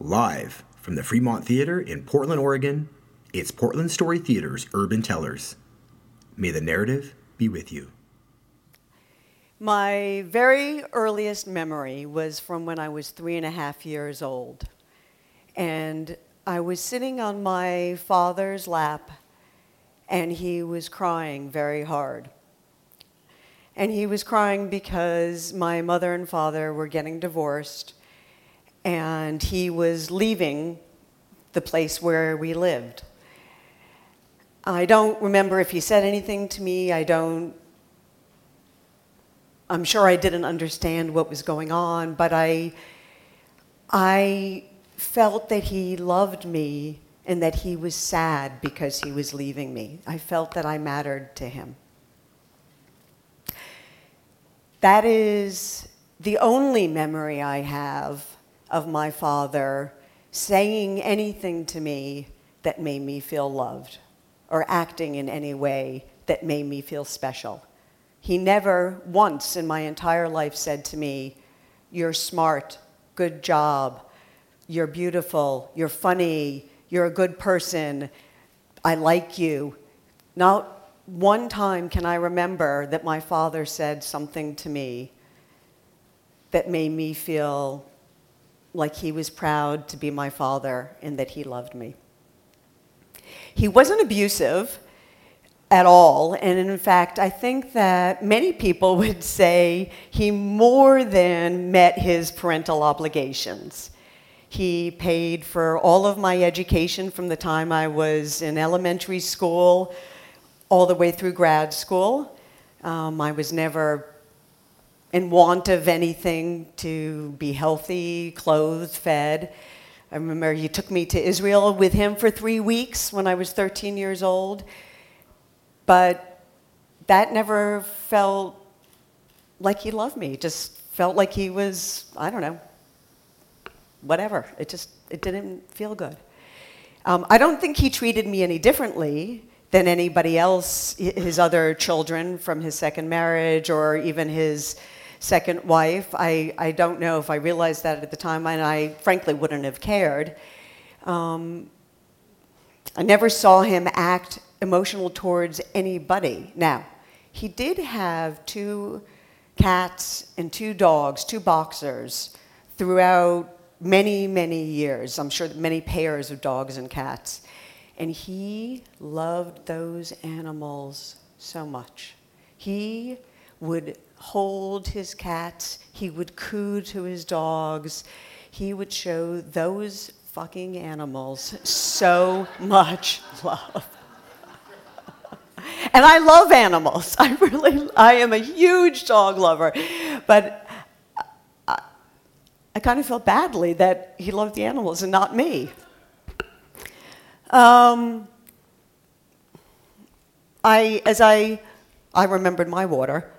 Live from the Fremont Theater in Portland, Oregon, it's Portland Story Theater's Urban Tellers. May the narrative be with you. My very earliest memory was from when I was three and a half years old. And I was sitting on my father's lap, and he was crying very hard. And he was crying because my mother and father were getting divorced, and he was leaving the place where we lived. I don't remember if he said anything to me. I don't. I'm sure I didn't understand what was going on, but I, I felt that he loved me and that he was sad because he was leaving me. I felt that I mattered to him. That is the only memory I have of my father saying anything to me that made me feel loved or acting in any way that made me feel special. He never once in my entire life said to me, You're smart, good job, you're beautiful, you're funny, you're a good person, I like you. Not one time can I remember that my father said something to me that made me feel like he was proud to be my father and that he loved me. He wasn't abusive at all, and in fact, I think that many people would say he more than met his parental obligations. He paid for all of my education from the time I was in elementary school all the way through grad school. Um, I was never in want of anything to be healthy, clothed, fed. I remember he took me to Israel with him for three weeks when I was 13 years old. But that never felt like he loved me. It just felt like he was, I don't know, whatever. It just, it didn't feel good. Um, I don't think he treated me any differently than anybody else, his other children from his second marriage or even his second wife. I, I don't know if I realized that at the time, and I frankly wouldn't have cared. Um, I never saw him act emotional towards anybody. Now, he did have two cats and two dogs, two boxers, throughout many, many years. I'm sure many pairs of dogs and cats. And he loved those animals so much. He would hold his cats, he would coo to his dogs, he would show those fucking animals so much love. and I love animals. I really, I am a huge dog lover. But I, I kind of felt badly that he loved the animals and not me. Um, I, as I, I remembered my water.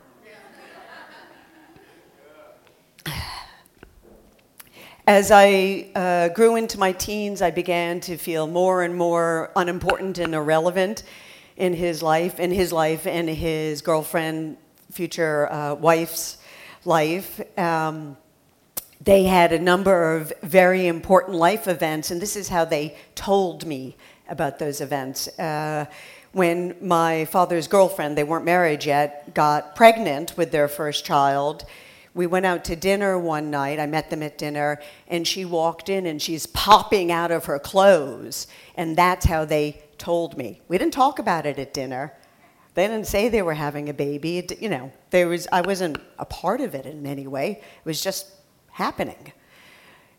As I uh, grew into my teens, I began to feel more and more unimportant and irrelevant in his life, in his life, and his girlfriend, future uh, wife's life. Um, they had a number of very important life events, and this is how they told me about those events. Uh, when my father's girlfriend, they weren't married yet, got pregnant with their first child, we went out to dinner one night. I met them at dinner, and she walked in and she's popping out of her clothes. And that's how they told me. We didn't talk about it at dinner. They didn't say they were having a baby. It, you know, there was, I wasn't a part of it in any way. It was just happening.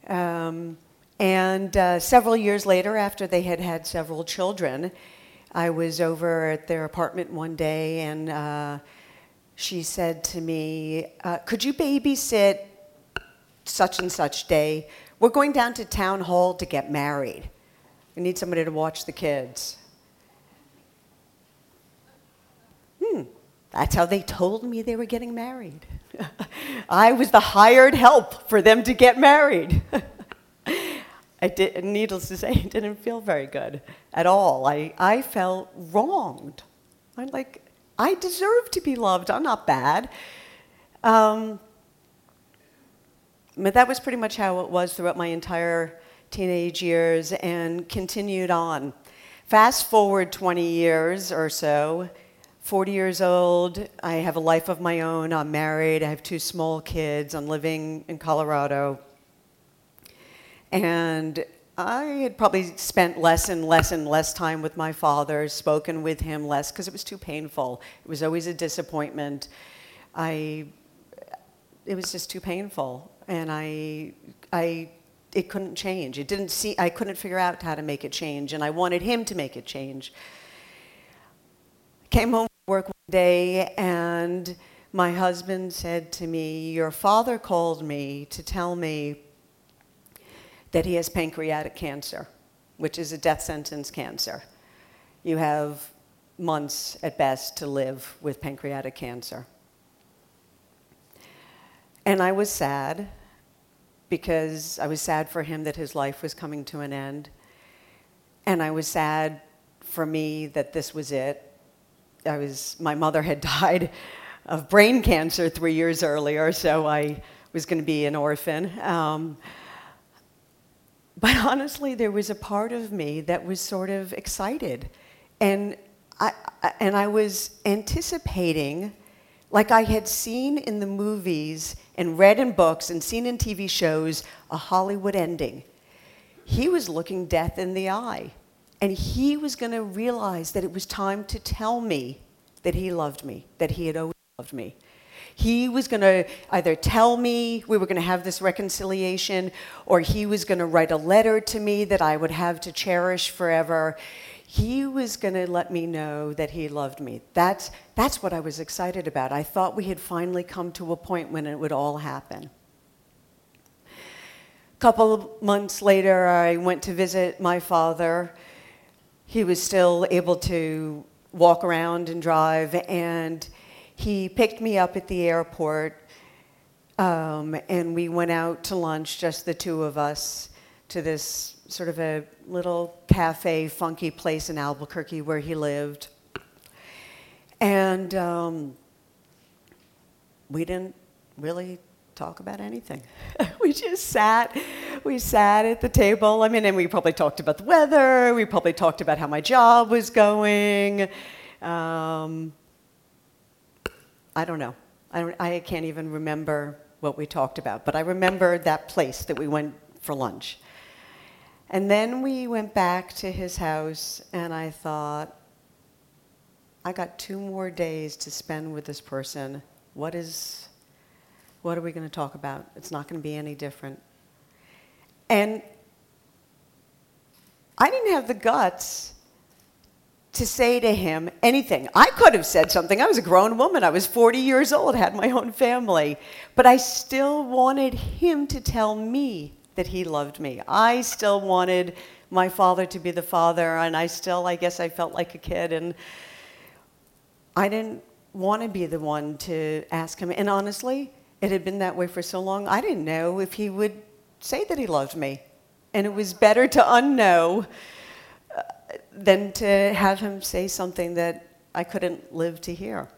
Um, and uh, several years later, after they had had several children, I was over at their apartment one day, and uh, she said to me, uh, Could you babysit such and such day? We're going down to town hall to get married. We need somebody to watch the kids. Hmm, that's how they told me they were getting married. I was the hired help for them to get married. I did, needless to say, it didn't feel very good at all. I, I felt wronged. I'm like, I deserve to be loved. I'm not bad. Um, but that was pretty much how it was throughout my entire teenage years and continued on. Fast forward 20 years or so, 40 years old, I have a life of my own, I'm married, I have two small kids, I'm living in Colorado. And I had probably spent less and less and less time with my father, spoken with him less because it was too painful. It was always a disappointment. I, it was just too painful, and I, I, it couldn't change. It didn't see. I couldn't figure out how to make it change, and I wanted him to make it change. Came home from work one day, and my husband said to me, "Your father called me to tell me." That he has pancreatic cancer, which is a death sentence cancer. You have months at best to live with pancreatic cancer. And I was sad because I was sad for him that his life was coming to an end. And I was sad for me that this was it. I was, my mother had died of brain cancer three years earlier, so I was going to be an orphan. Um, but honestly, there was a part of me that was sort of excited. And I, and I was anticipating, like I had seen in the movies and read in books and seen in TV shows, a Hollywood ending. He was looking death in the eye. And he was going to realize that it was time to tell me that he loved me, that he had always loved me. He was going to either tell me we were going to have this reconciliation, or he was going to write a letter to me that I would have to cherish forever. He was going to let me know that he loved me. That's, that's what I was excited about. I thought we had finally come to a point when it would all happen. A couple of months later, I went to visit my father. He was still able to walk around and drive, and he picked me up at the airport, um, and we went out to lunch, just the two of us, to this sort of a little cafe, funky place in Albuquerque where he lived. And um, we didn't really talk about anything. we just sat. We sat at the table. I mean, and we probably talked about the weather. We probably talked about how my job was going. Um, I don't know. I, I can't even remember what we talked about, but I remember that place that we went for lunch. And then we went back to his house, and I thought, I got two more days to spend with this person. What is, what are we going to talk about? It's not going to be any different. And I didn't have the guts to say to him anything. I could have said something. I was a grown woman. I was 40 years old, had my own family. But I still wanted him to tell me that he loved me. I still wanted my father to be the father, and I still, I guess, I felt like a kid. And I didn't want to be the one to ask him. And honestly, it had been that way for so long, I didn't know if he would say that he loved me. And it was better to unknow than to have him say something that I couldn't live to hear.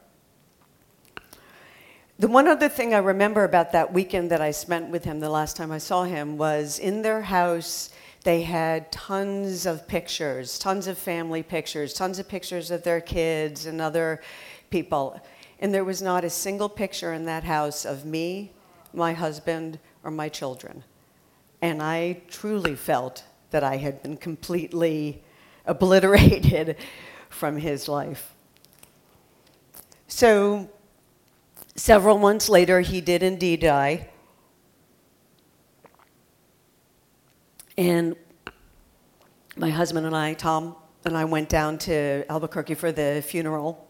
The one other thing I remember about that weekend that I spent with him the last time I saw him was in their house, they had tons of pictures, tons of family pictures, tons of pictures of their kids and other people. And there was not a single picture in that house of me, my husband, or my children. And I truly felt that I had been completely obliterated from his life. So, several months later, he did indeed die. And my husband and I, Tom and I, went down to Albuquerque for the funeral.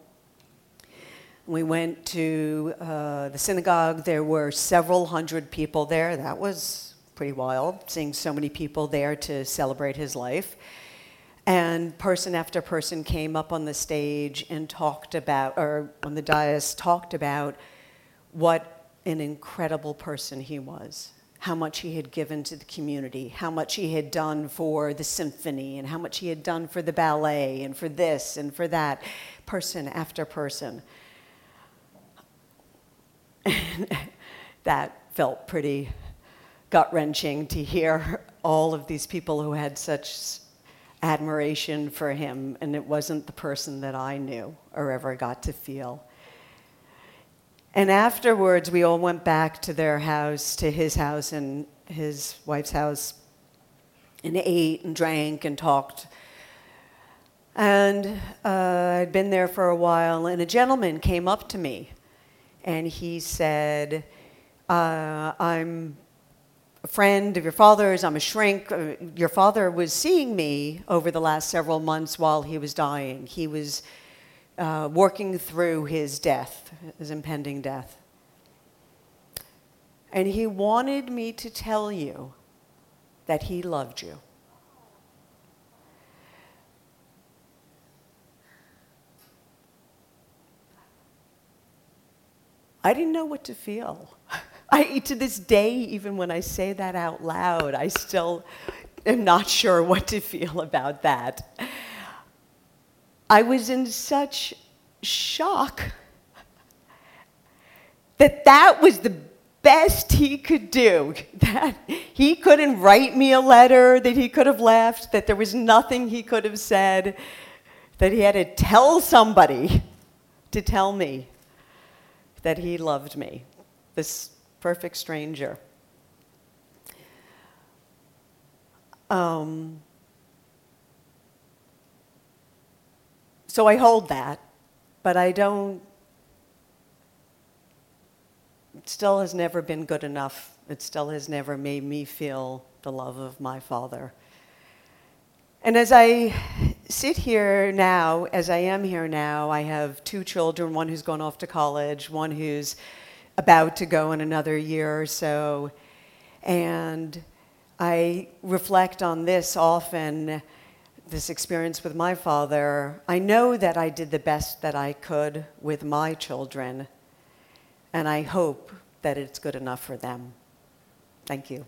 We went to uh, the synagogue. There were several hundred people there. That was pretty wild, seeing so many people there to celebrate his life. And person after person came up on the stage and talked about, or on the dais, talked about what an incredible person he was, how much he had given to the community, how much he had done for the symphony, and how much he had done for the ballet, and for this and for that, person after person. that felt pretty gut wrenching to hear all of these people who had such admiration for him, and it wasn't the person that I knew or ever got to feel. And afterwards, we all went back to their house, to his house and his wife's house, and ate and drank and talked. And uh, I'd been there for a while, and a gentleman came up to me and he said, uh, I'm a friend of your father's, I'm a shrink. Uh, Your father was seeing me over the last several months while he was dying. He was uh, working through his death, his impending death. And he wanted me to tell you that he loved you. I didn't know what to feel. I, to this day, even when I say that out loud, I still am not sure what to feel about that. I was in such shock that that was the best he could do. That he couldn't write me a letter, that he could have left, that there was nothing he could have said, that he had to tell somebody to tell me that he loved me, this perfect stranger. Um, so I hold that, but I don't, it still has never been good enough. It still has never made me feel the love of my father. And as I sit here now, as I am here now, I have two children one who's gone off to college, one who's about to go in another year or so. And I reflect on this often, this experience with my father. I know that I did the best that I could with my children, and I hope that it's good enough for them. Thank you.